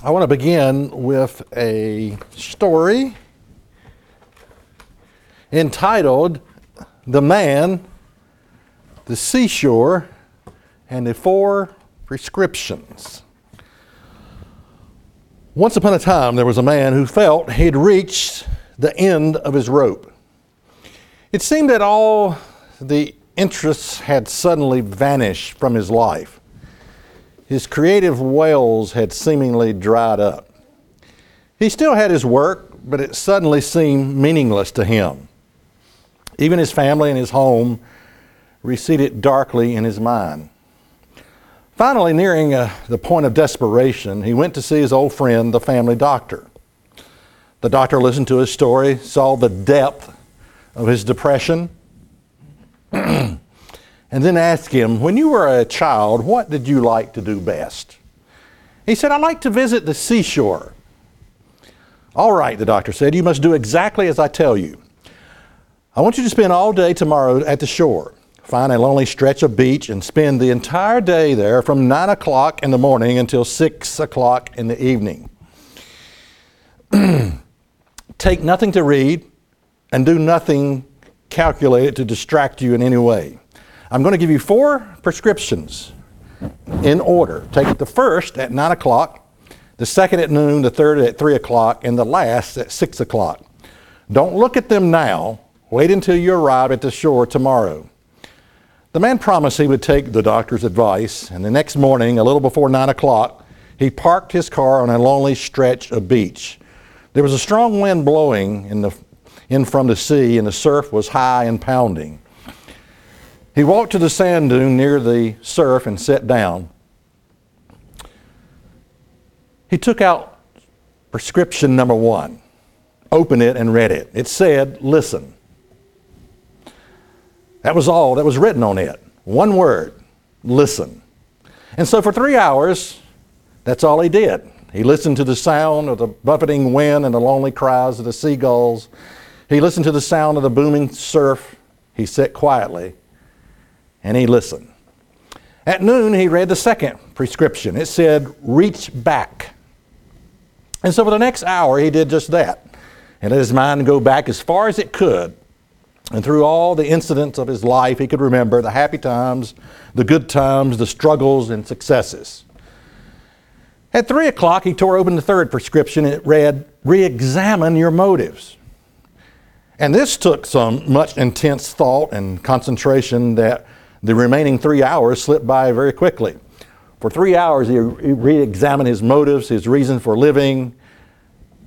I want to begin with a story entitled The Man, the Seashore, and the Four Prescriptions. Once upon a time, there was a man who felt he'd reached the end of his rope. It seemed that all the interests had suddenly vanished from his life. His creative wells had seemingly dried up. He still had his work, but it suddenly seemed meaningless to him. Even his family and his home receded darkly in his mind. Finally, nearing uh, the point of desperation, he went to see his old friend, the family doctor. The doctor listened to his story, saw the depth of his depression, and then asked him, When you were a child, what did you like to do best? He said, I like to visit the seashore. All right, the doctor said, you must do exactly as I tell you. I want you to spend all day tomorrow at the shore. Find a lonely stretch of beach and spend the entire day there from 9 o'clock in the morning until 6 o'clock in the evening. Take nothing to read and do nothing calculated to distract you in any way. I'm going to give you four prescriptions in order. Take the first at 9 o'clock, the second at noon, the third at 3 o'clock, and the last at 6 o'clock. Don't look at them now. Wait until you arrive at the shore tomorrow. The man promised he would take the doctor's advice, and the next morning, a little before 9 o'clock, he parked his car on a lonely stretch of beach. There was a strong wind blowing in, the, in from the sea, and the surf was high and pounding. He walked to the sand dune near the surf and sat down. He took out prescription number one, opened it, and read it. It said, Listen. That was all that was written on it. One word listen. And so for three hours, that's all he did. He listened to the sound of the buffeting wind and the lonely cries of the seagulls. He listened to the sound of the booming surf. He sat quietly and he listened. At noon, he read the second prescription. It said, Reach back. And so for the next hour, he did just that and let his mind go back as far as it could and through all the incidents of his life, he could remember the happy times, the good times, the struggles, and successes. At three o'clock, he tore open the third prescription it read, Re examine your motives. And this took some much intense thought and concentration that the remaining three hours slipped by very quickly. For three hours, he re examined his motives, his reason for living,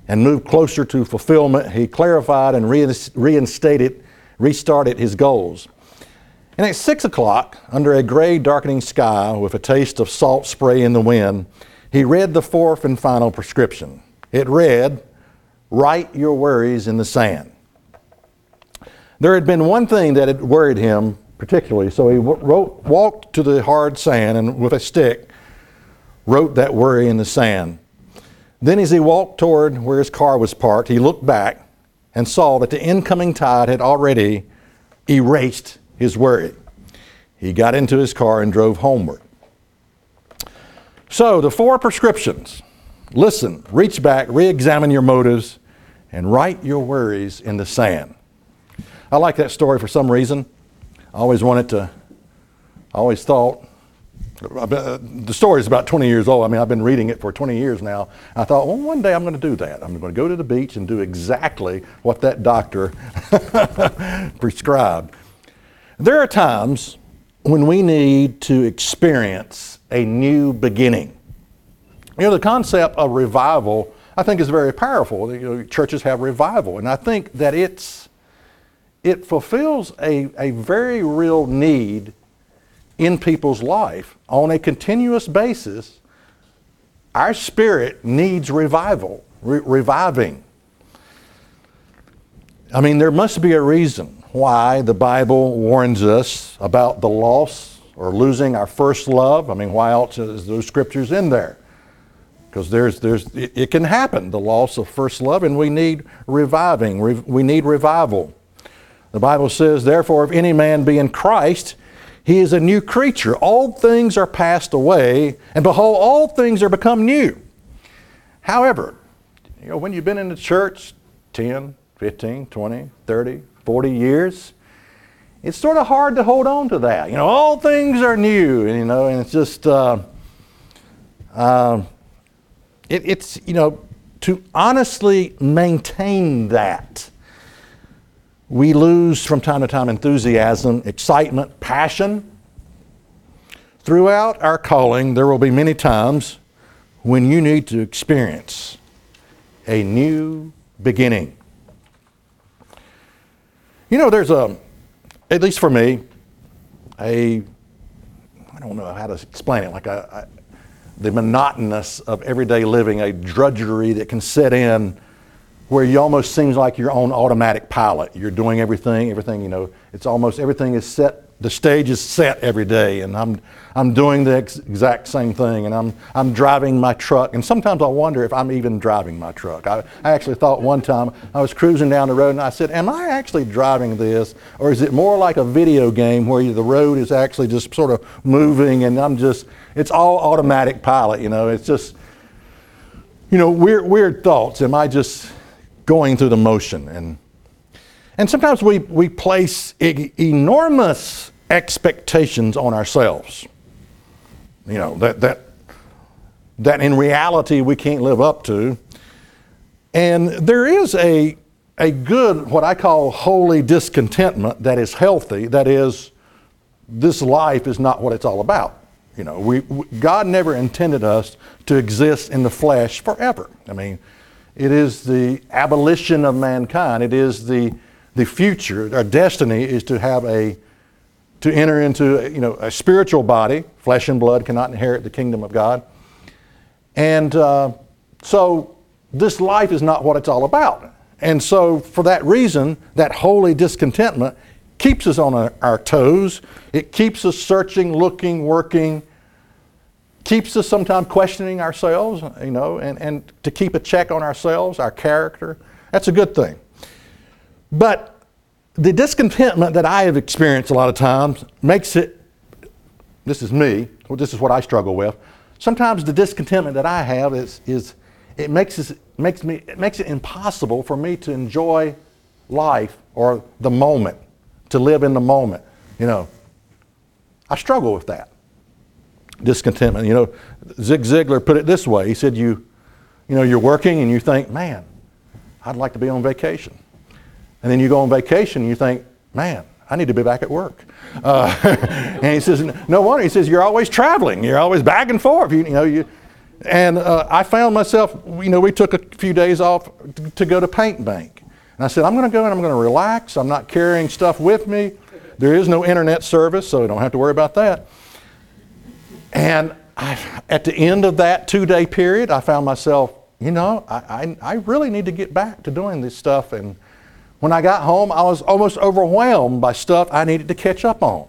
and moved closer to fulfillment. He clarified and reinstated restarted his goals. And at six o'clock, under a gray, darkening sky with a taste of salt spray in the wind, he read the fourth and final prescription. It read, Write your worries in the sand. There had been one thing that had worried him particularly, so he wrote, walked to the hard sand and with a stick wrote that worry in the sand. Then, as he walked toward where his car was parked, he looked back and saw that the incoming tide had already erased his worry. He got into his car and drove homeward. So, the four prescriptions listen, reach back, re examine your motives, and write your worries in the sand. I like that story for some reason. I always wanted to, I always thought uh, the story is about 20 years old. I mean, I've been reading it for 20 years now. I thought, well, one day I'm going to do that. I'm going to go to the beach and do exactly what that doctor prescribed. There are times when we need to experience a new beginning. You know, the concept of revival, I think, is very powerful. You know, churches have revival, and I think that it's it fulfills a, a very real need in people's life on a continuous basis, our spirit needs revival, re- reviving. I mean, there must be a reason why the Bible warns us about the loss or losing our first love. I mean, why else is those scriptures in there? Because there's, there's, it, it, can happen, the loss of first love, and we need reviving. Re- we need revival. The Bible says, therefore, if any man be in Christ, he is a new creature. All things are passed away, and behold, all things are become new. However, you know, when you've been in the church 10, 15, 20, 30, 40 years, it's sort of hard to hold on to that. You know, all things are new, and, you know, and it's just, uh, uh, it, it's, you know, to honestly maintain that, we lose from time to time enthusiasm, excitement, passion. Throughout our calling, there will be many times when you need to experience a new beginning. You know, there's a, at least for me, a, I don't know how to explain it, like a, a the monotonous of everyday living, a drudgery that can set in where you almost seems like you're on automatic pilot. You're doing everything, everything, you know, it's almost everything is set, the stage is set every day, and I'm, I'm doing the ex- exact same thing, and I'm, I'm driving my truck. And sometimes I wonder if I'm even driving my truck. I, I actually thought one time I was cruising down the road and I said, Am I actually driving this? Or is it more like a video game where you, the road is actually just sort of moving and I'm just, it's all automatic pilot, you know? It's just, you know, weird, weird thoughts. Am I just going through the motion. And, and sometimes we, we place e- enormous expectations on ourselves. You know, that, that, that in reality we can't live up to. And there is a, a good, what I call holy discontentment that is healthy, that is, this life is not what it's all about. You know, we, we, God never intended us to exist in the flesh forever. I mean, it is the abolition of mankind. It is the, the future. Our destiny is to have a, to enter into you know, a spiritual body. Flesh and blood cannot inherit the kingdom of God. And uh, so this life is not what it's all about. And so for that reason, that holy discontentment keeps us on our, our toes. It keeps us searching, looking, working, keeps us sometimes questioning ourselves, you know, and, and to keep a check on ourselves, our character. That's a good thing. But the discontentment that I have experienced a lot of times makes it, this is me, well, this is what I struggle with. Sometimes the discontentment that I have is, is it makes, it makes, me, it makes it impossible for me to enjoy life or the moment, to live in the moment. You know, I struggle with that discontentment. You know, Zig Ziglar put it this way. He said, you, you know, you're working and you think, man, I'd like to be on vacation. And then you go on vacation and you think, man, I need to be back at work. Uh, and he says, no wonder. He says, you're always traveling. You're always back and forth. You, you know, you, and uh, I found myself, you know, we took a few days off to go to Paint Bank. And I said, I'm going to go and I'm going to relax. I'm not carrying stuff with me. There is no internet service, so I don't have to worry about that. And I, at the end of that two day period, I found myself, you know, I, I, I, really need to get back to doing this stuff. And when I got home, I was almost overwhelmed by stuff I needed to catch up on.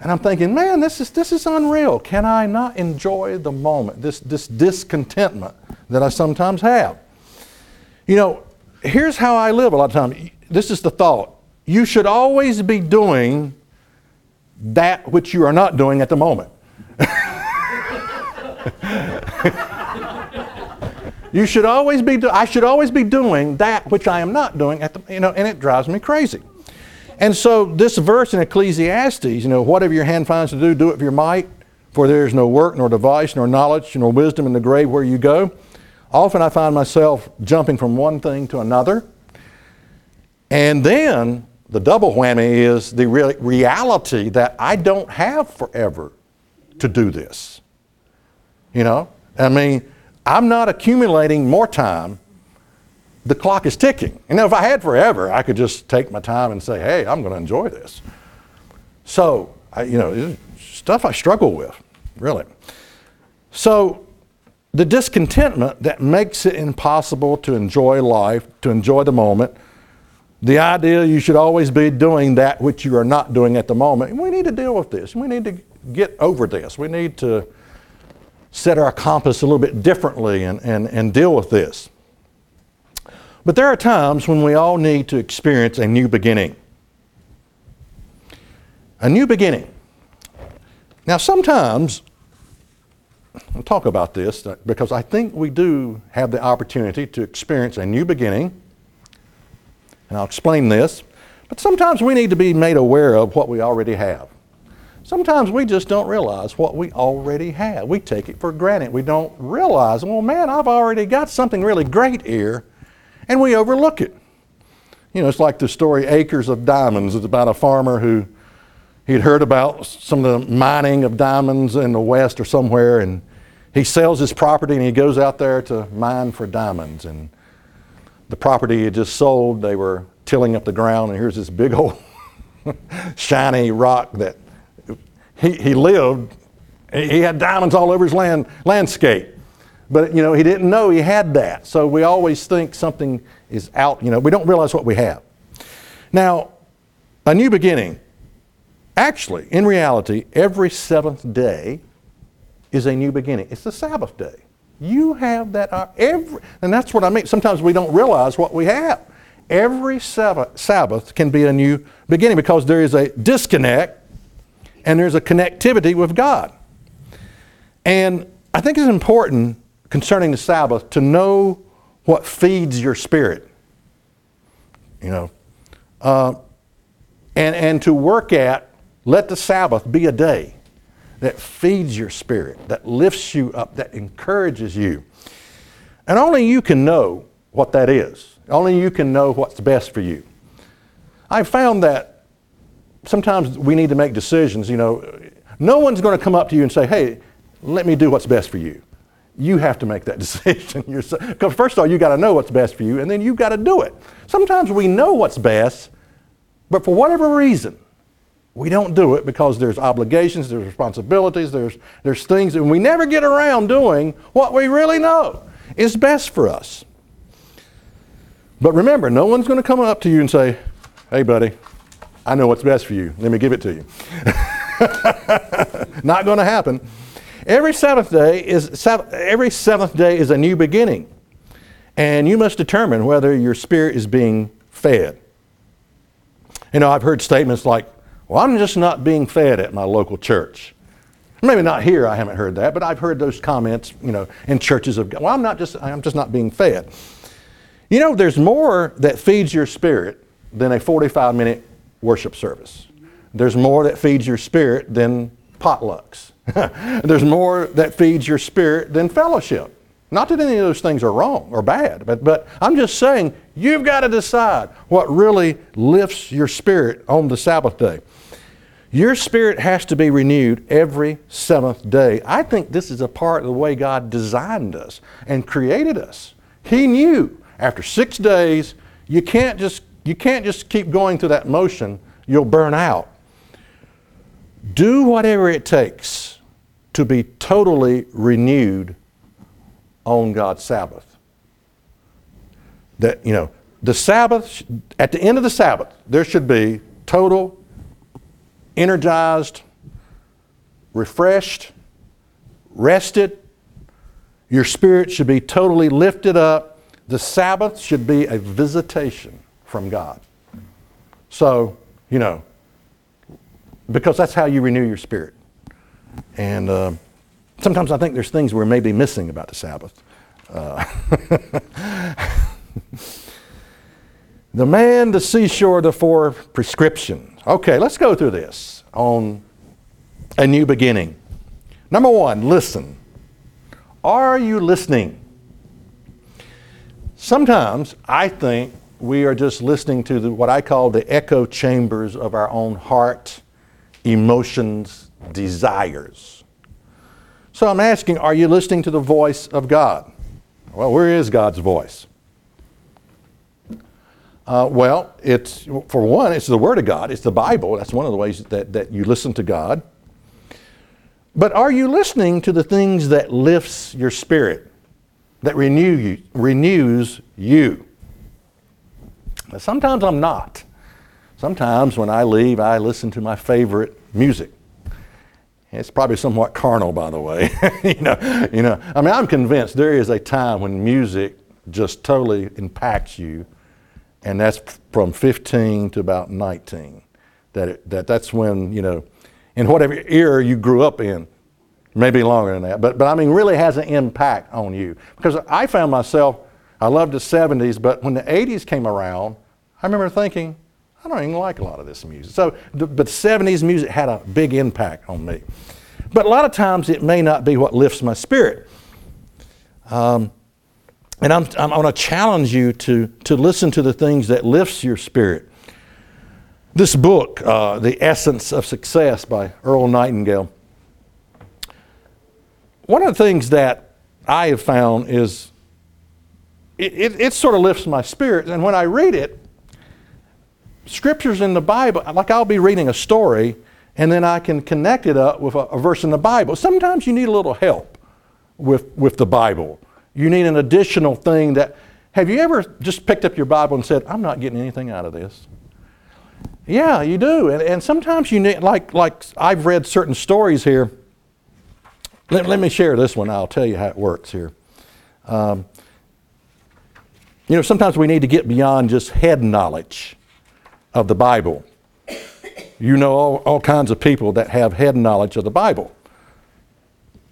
And I'm thinking, man, this is, this is unreal. Can I not enjoy the moment, this, this discontentment that I sometimes have? You know, here's how I live a lot of times. This is the thought. You should always be doing that which you are not doing at the moment. You should always be do- I should always be doing that which I am not doing at the, you know, and it drives me crazy. And so this verse in Ecclesiastes, you know, whatever your hand finds to do, do it with your might, for there is no work, nor device, nor knowledge, nor wisdom in the grave where you go. Often I find myself jumping from one thing to another. And then the double whammy is the re- reality that I don't have forever to do this. You know, I mean, I'm not accumulating more time. The clock is ticking. You know, if I had forever, I could just take my time and say, hey, I'm going to enjoy this. So, I, you know, stuff I struggle with, really. So, the discontentment that makes it impossible to enjoy life, to enjoy the moment, the idea you should always be doing that which you are not doing at the moment, we need to deal with this. We need to get over this. We need to set our compass a little bit differently and, and, and deal with this. But there are times when we all need to experience a new beginning. A new beginning. Now, sometimes I'll talk about this uh, because I think we do have the opportunity to experience a new beginning. And I'll explain this. But sometimes we need to be made aware of what we already have. Sometimes we just don't realize what we already have. We take it for granted. We don't realize, well, man, I've already got something really great here, and we overlook it. You know, it's like the story Acres of Diamonds. It's about a farmer who he'd heard about some of the mining of diamonds in the West or somewhere, and he sells his property and he goes out there to mine for diamonds. And the property he had just sold, they were tilling up the ground, and here's this big old shiny rock that he, he lived, he had diamonds all over his land, landscape. But, you know, he didn't know he had that. So we always think something is out, you know, we don't realize what we have. Now, a new beginning. Actually, in reality, every seventh day is a new beginning. It's the Sabbath day. You have that uh, every, and that's what I mean. Sometimes we don't realize what we have. Every Sabbath, Sabbath can be a new beginning because there is a disconnect and there's a connectivity with God. And I think it's important concerning the Sabbath to know what feeds your spirit. You know, uh, and, and to work at, let the Sabbath be a day that feeds your spirit, that lifts you up, that encourages you. And only you can know what that is. Only you can know what's best for you. I found that sometimes we need to make decisions. You know, no one's going to come up to you and say, hey, let me do what's best for you. You have to make that decision yourself. Because first of all, you got to know what's best for you, and then you've got to do it. Sometimes we know what's best, but for whatever reason, we don't do it because there's obligations, there's responsibilities, there's, there's things, and we never get around doing what we really know is best for us. But remember, no one's going to come up to you and say, hey, buddy, I know what's best for you. Let me give it to you. Not going to happen. Every Sabbath day is every seventh day is a new beginning. And you must determine whether your spirit is being fed. You know, I've heard statements like, well, I'm just not being fed at my local church. Maybe not here, I haven't heard that, but I've heard those comments, you know, in churches of, God. well, I'm not just, I'm just not being fed. You know, there's more that feeds your spirit than a 45 minute worship service. There's more that feeds your spirit than potlucks. There's more that feeds your spirit than fellowship. Not that any of those things are wrong or bad, but, but I'm just saying you've got to decide what really lifts your spirit on the Sabbath day. Your spirit has to be renewed every seventh day. I think this is a part of the way God designed us and created us. He knew after six days, you can't just you can't just keep going through that motion, you'll burn out. Do whatever it takes to be totally renewed on God's Sabbath. That, you know, the Sabbath, at the end of the Sabbath, there should be total, energized, refreshed, rested. Your spirit should be totally lifted up. The Sabbath should be a visitation from God. So, you know, because that's how you renew your spirit. And uh, sometimes I think there's things we're maybe missing about the Sabbath. Uh, the man, the seashore, the four prescriptions. Okay, let's go through this on a new beginning. Number one, listen. Are you listening? Sometimes I think we are just listening to the, what I call the echo chambers of our own heart, emotions, desires. So I'm asking, are you listening to the voice of God? Well, where is God's voice? Uh, well, it's for one, it's the Word of God. It's the Bible. That's one of the ways that, that you listen to God. But are you listening to the things that lifts your spirit, that renew you, renews you? But sometimes I'm not. Sometimes when I leave, I listen to my favorite music. It's probably somewhat carnal, by the way. you know, you know. I mean, I'm convinced there is a time when music just totally impacts you, and that's from 15 to about 19. That, it, that that's when you know, in whatever era you grew up in, maybe longer than that, but, but I mean, really has an impact on you. Because I found myself, I loved the 70s, but when the 80s came around, I remember thinking, I don't even like a lot of this music. So, but 70s music had a big impact on me. But a lot of times it may not be what lifts my spirit. Um, and I'm, I'm going to challenge you to, to listen to the things that lifts your spirit. This book, uh, The Essence of Success by Earl Nightingale, one of the things that I have found is it, it, it, sort of lifts my spirit. And when I read it, scriptures in the Bible, like I'll be reading a story and then I can connect it up with a, a verse in the Bible. Sometimes you need a little help with, with the Bible. You need an additional thing that, have you ever just picked up your Bible and said, I'm not getting anything out of this? Yeah, you do. And, and sometimes you need, like, like I've read certain stories here let, let me share this one. I'll tell you how it works here. Um, you know, sometimes we need to get beyond just head knowledge of the Bible. You know all, all kinds of people that have head knowledge of the Bible.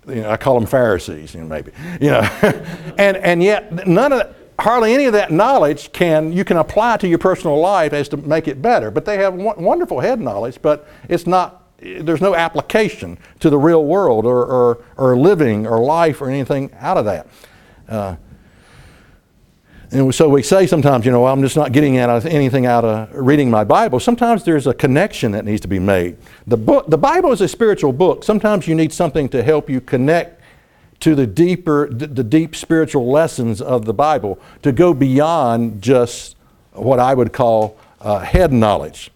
You know, I call them Pharisees, you know, maybe. You know, and and yet none of hardly any of that knowledge can you can apply to your personal life as to make it better. But they have wonderful head knowledge, but it's not there's no application to the real world or, or, or living or life or anything out of that. Uh, and so we say sometimes, you know, I'm just not getting out of anything out of reading my Bible. Sometimes there's a connection that needs to be made. The, book, the Bible is a spiritual book. Sometimes you need something to help you connect to the deeper, the deep spiritual lessons of the Bible, to go beyond just what I would call uh, head knowledge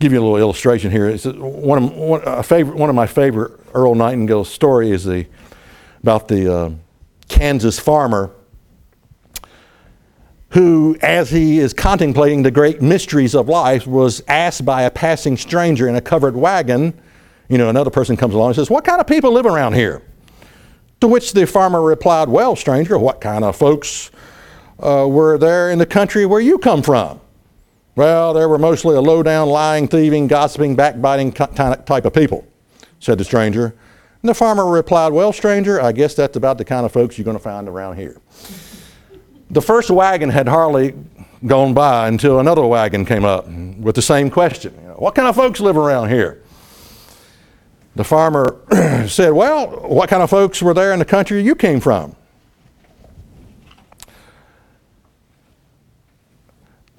give you a little illustration here. It's one of, one, favorite, one of my favorite Earl Nightingale story is the, about the uh, Kansas farmer who, as he is contemplating the great mysteries of life, was asked by a passing stranger in a covered wagon. You know, another person comes along and says, What kind of people live around here? To which the farmer replied, Well, stranger, what kind of folks uh, were there in the country where you come from? Well, there were mostly a low down, lying, thieving, gossiping, backbiting type of people, said the stranger. And the farmer replied, Well, stranger, I guess that's about the kind of folks you're going to find around here. The first wagon had hardly gone by until another wagon came up with the same question What kind of folks live around here? The farmer said, Well, what kind of folks were there in the country you came from?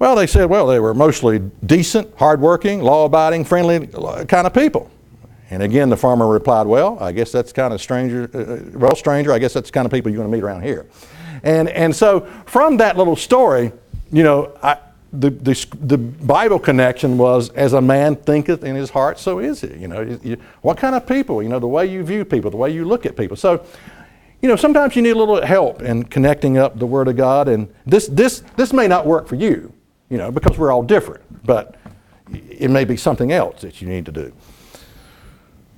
Well, they said, well, they were mostly decent, hardworking, law abiding, friendly uh, kind of people. And again, the farmer replied, well, I guess that's kind of stranger, uh, uh, well, stranger, I guess that's the kind of people you're going to meet around here. And, and so from that little story, you know, I, the, the, the, Bible connection was, as a man thinketh in his heart, so is he. You know, you, you, what kind of people? You know, the way you view people, the way you look at people. So, you know, sometimes you need a little help in connecting up the Word of God, and this, this, this may not work for you you know, because we're all different. But it may be something else that you need to do.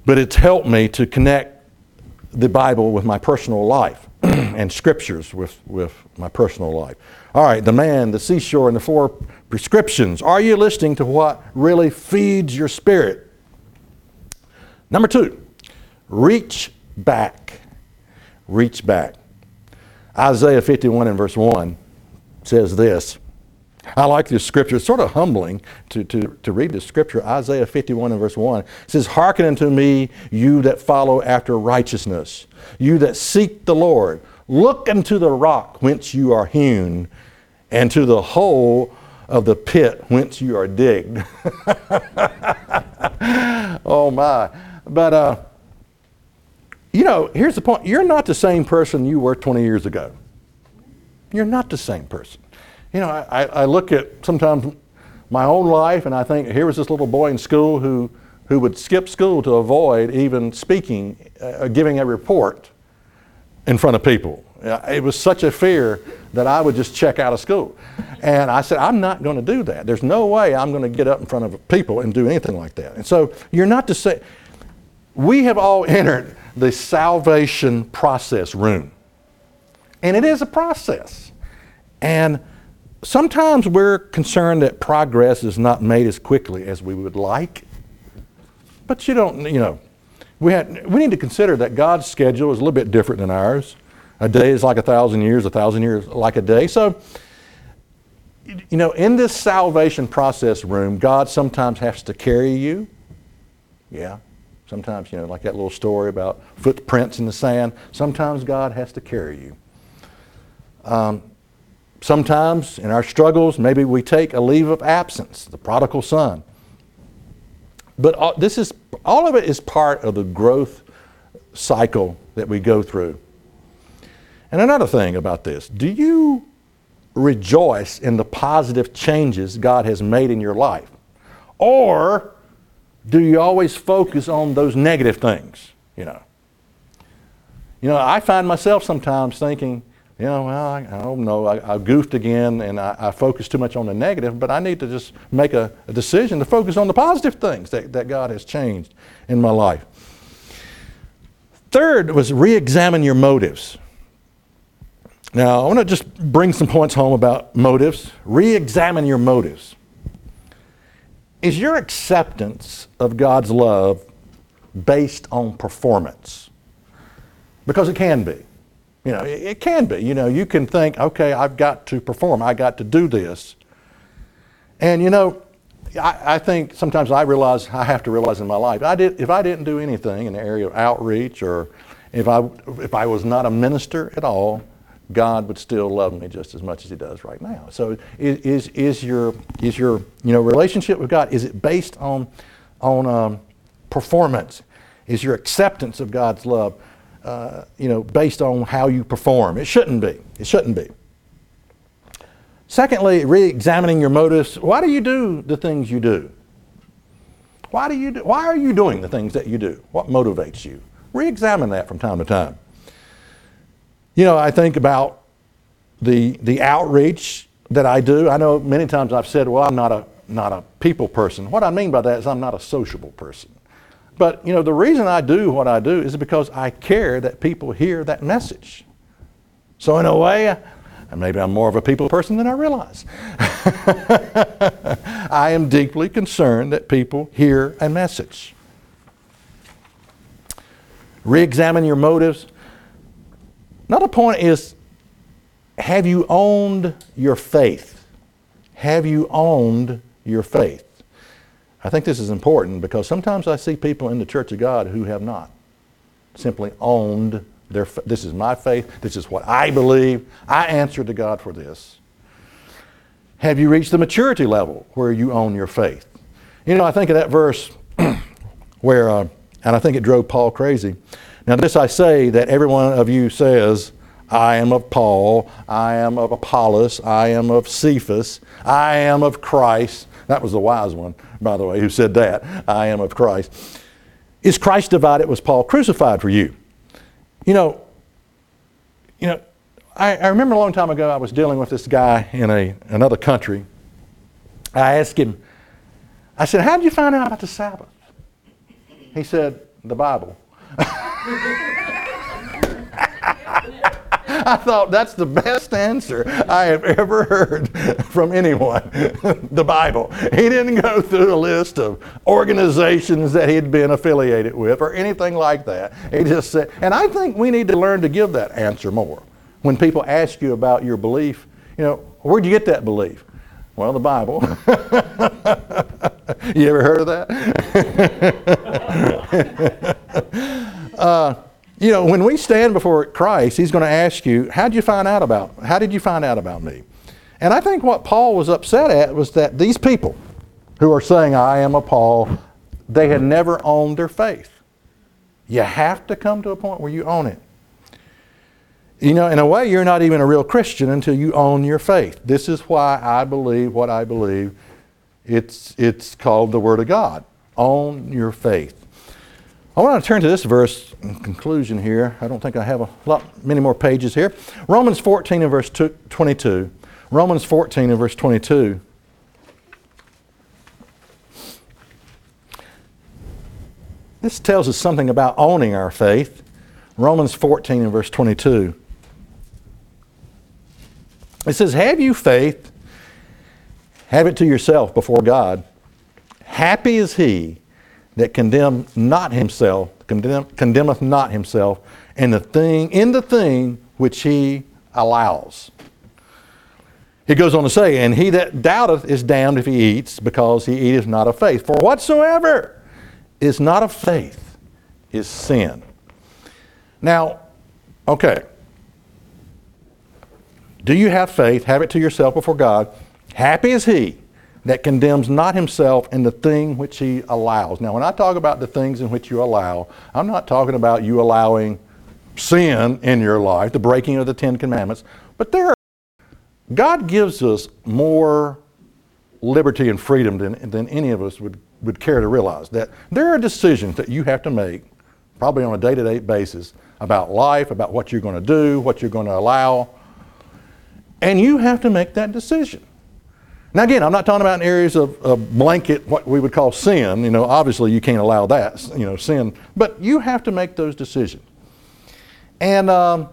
But it's helped me to connect the Bible with my personal life and scriptures with, with my personal life. All right, the man, the seashore, and the four prescriptions. Are you listening to what really feeds your spirit? Number two, reach back. Reach back. Isaiah 51 and verse 1 says this I like this scripture. It's sort of humbling to, to, to read this scripture. Isaiah 51 and verse 1 says, Hearken unto me, you that follow after righteousness, you that seek the Lord. Look unto the rock whence you are hewn, and to the hole of the pit whence you are digged. oh my. But, uh, you know, here's the point you're not the same person you were 20 years ago. You're not the same person you know, I, I look at sometimes my own life and I think here was this little boy in school who, who would skip school to avoid even speaking, uh, giving a report in front of people. It was such a fear that I would just check out of school. And I said, I'm not going to do that. There's no way I'm going to get up in front of people and do anything like that. And so you're not to say, we have all entered the salvation process room. And it is a process. And sometimes we're concerned that progress is not made as quickly as we would like. but you don't, you know, we, had, we need to consider that God's schedule is a little bit different than ours. A day is like a thousand years, a thousand years like a day. So, you know, in this salvation process room, God sometimes has to carry you. Yeah. Sometimes, you know, like that little story about footprints in the sand. Sometimes God has to carry you. Um, sometimes in our struggles, maybe we take a leave of absence, the prodigal son. But all, this is, all of it is part of the growth cycle that we go through. And another thing about this do you rejoice in the positive changes God has made in your life? Or do you always focus on those negative things? You know, you know, I find myself sometimes thinking, you know, well, I, I don't know, I, I, goofed again and I, I focused too much on the negative, but I need to just make a, a decision to focus on the positive things that, that God has changed in my life. Third was re examine your motives. Now, I want to just bring some points home about motives. Re examine your motives. Is your acceptance of God's love based on performance? Because it can be. You know, it, it can be. You know, you can think, okay, I've got to perform, I got to do this. And you know, I, I, think sometimes I realize I have to realize in my life I did if I didn't do anything in the area of outreach or if I if I was not a minister at all, God would still love me just as much as He does right now. So is is your is your you know relationship with God is it based on on um, performance? Is your acceptance of God's love uh, you know based on how you perform? It shouldn't be. It shouldn't be. Secondly, re-examining your motives. Why do you do the things you do? Why do you do, Why are you doing the things that you do? What motivates you? Re-examine that from time to time. You know, I think about the, the outreach that I do. I know many times I've said, well, I'm not a, not a people person. What I mean by that is I'm not a sociable person. But, you know, the reason I do what I do is because I care that people hear that message. So, in a way, and maybe I'm more of a people person than I realize. I am deeply concerned that people hear a message. Re examine your motives. Another point is have you owned your faith? Have you owned your faith? I think this is important because sometimes I see people in the Church of God who have not simply owned their this is my faith, this is what I believe. I answer to God for this. Have you reached the maturity level where you own your faith? You know, I think of that verse where, uh, and I think it drove Paul crazy. Now, this I say that every one of you says, I am of Paul, I am of Apollos, I am of Cephas, I am of Christ. That was the wise one, by the way, who said that. I am of Christ. Is Christ divided? Was Paul crucified for you? You know, you know, I, I remember a long time ago I was dealing with this guy in a, another country. I asked him, I said, How did you find out about the Sabbath? He said, The Bible. I thought that's the best answer I have ever heard from anyone. the Bible. He didn't go through a list of organizations that he'd been affiliated with or anything like that. He just said, and I think we need to learn to give that answer more. When people ask you about your belief, you know, where'd you get that belief? Well, the Bible. you ever heard of that? uh, you know, when we stand before Christ, He's going to ask you, "How did you find out about? How did you find out about me?" And I think what Paul was upset at was that these people, who are saying, "I am a Paul," they had never owned their faith. You have to come to a point where you own it. You know, in a way, you're not even a real Christian until you own your faith. This is why I believe what I believe. It's, it's called the Word of God. Own your faith. I want to turn to this verse in conclusion here. I don't think I have a lot, many more pages here. Romans 14 and verse 22. Romans 14 and verse 22. This tells us something about owning our faith. Romans 14 and verse 22. It says, Have you faith? Have it to yourself before God. Happy is he that condemn not himself, condemn, condemneth not himself, in the thing, in the thing which he allows. He goes on to say, And he that doubteth is damned if he eats, because he eateth not of faith. For whatsoever is not of faith is sin. Now, okay. Do you have faith? Have it to yourself before God. Happy is he that condemns not himself in the thing which he allows. Now, when I talk about the things in which you allow, I'm not talking about you allowing sin in your life, the breaking of the Ten Commandments, but there are, God gives us more liberty and freedom than, than any of us would, would care to realize. That there are decisions that you have to make, probably on a day to day basis, about life, about what you're going to do, what you're going to allow, and you have to make that decision. Now, again, I'm not talking about in areas of, of, blanket, what we would call sin. You know, obviously you can't allow that, you know, sin. But you have to make those decisions. And um,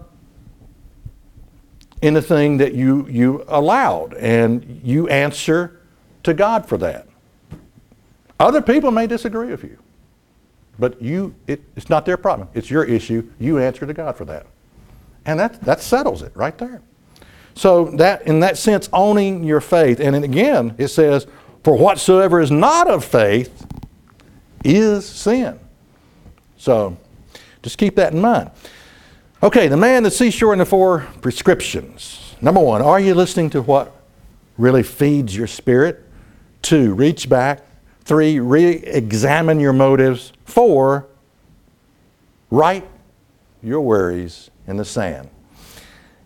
in the thing that you, you allowed, and you answer to God for that. Other people may disagree with you, but you, it, it's not their problem. It's your issue. You answer to God for that. And that, that settles it right there. So that in that sense, owning your faith. And again, it says, for whatsoever is not of faith is sin. So just keep that in mind. Okay, the man, the seashore, and the four prescriptions. Number one, are you listening to what really feeds your spirit? Two, reach back. Three, re examine your motives. Four, write your worries in the sand.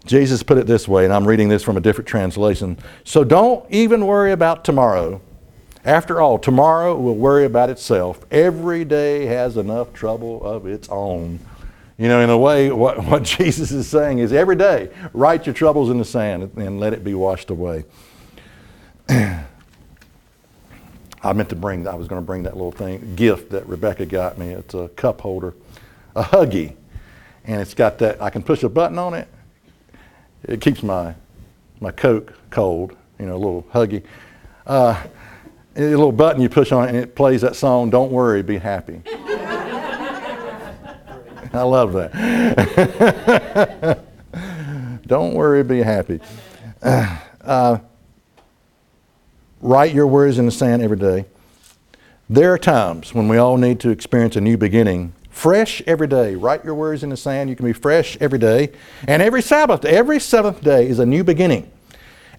Jesus put it this way, and I'm reading this from a different translation. So don't even worry about tomorrow. After all, tomorrow will worry about itself. Every day has enough trouble of its own. You know, in a way, what, what Jesus is saying is every day, write your troubles in the sand and let it be washed away. I meant to bring, I was going to bring that little thing, gift that Rebecca got me. It's a cup holder, a Huggy. And it's got that, I can push a button on it it keeps my my Coke cold. You know, a little huggy. Uh, a little button you push on it and it plays that song. Don't worry, be happy. I love that. Don't worry, be happy. Uh, uh, write your words in the sand every day. There are times when we all need to experience a new beginning fresh every day. Write your words in the sand. You can be fresh every day. And every Sabbath, every seventh day is a new beginning.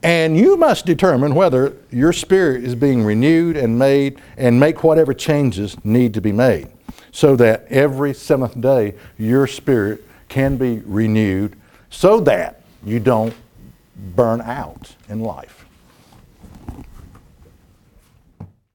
And you must determine whether your spirit is being renewed and made and make whatever changes need to be made so that every seventh day your spirit can be renewed so that you don't burn out in life.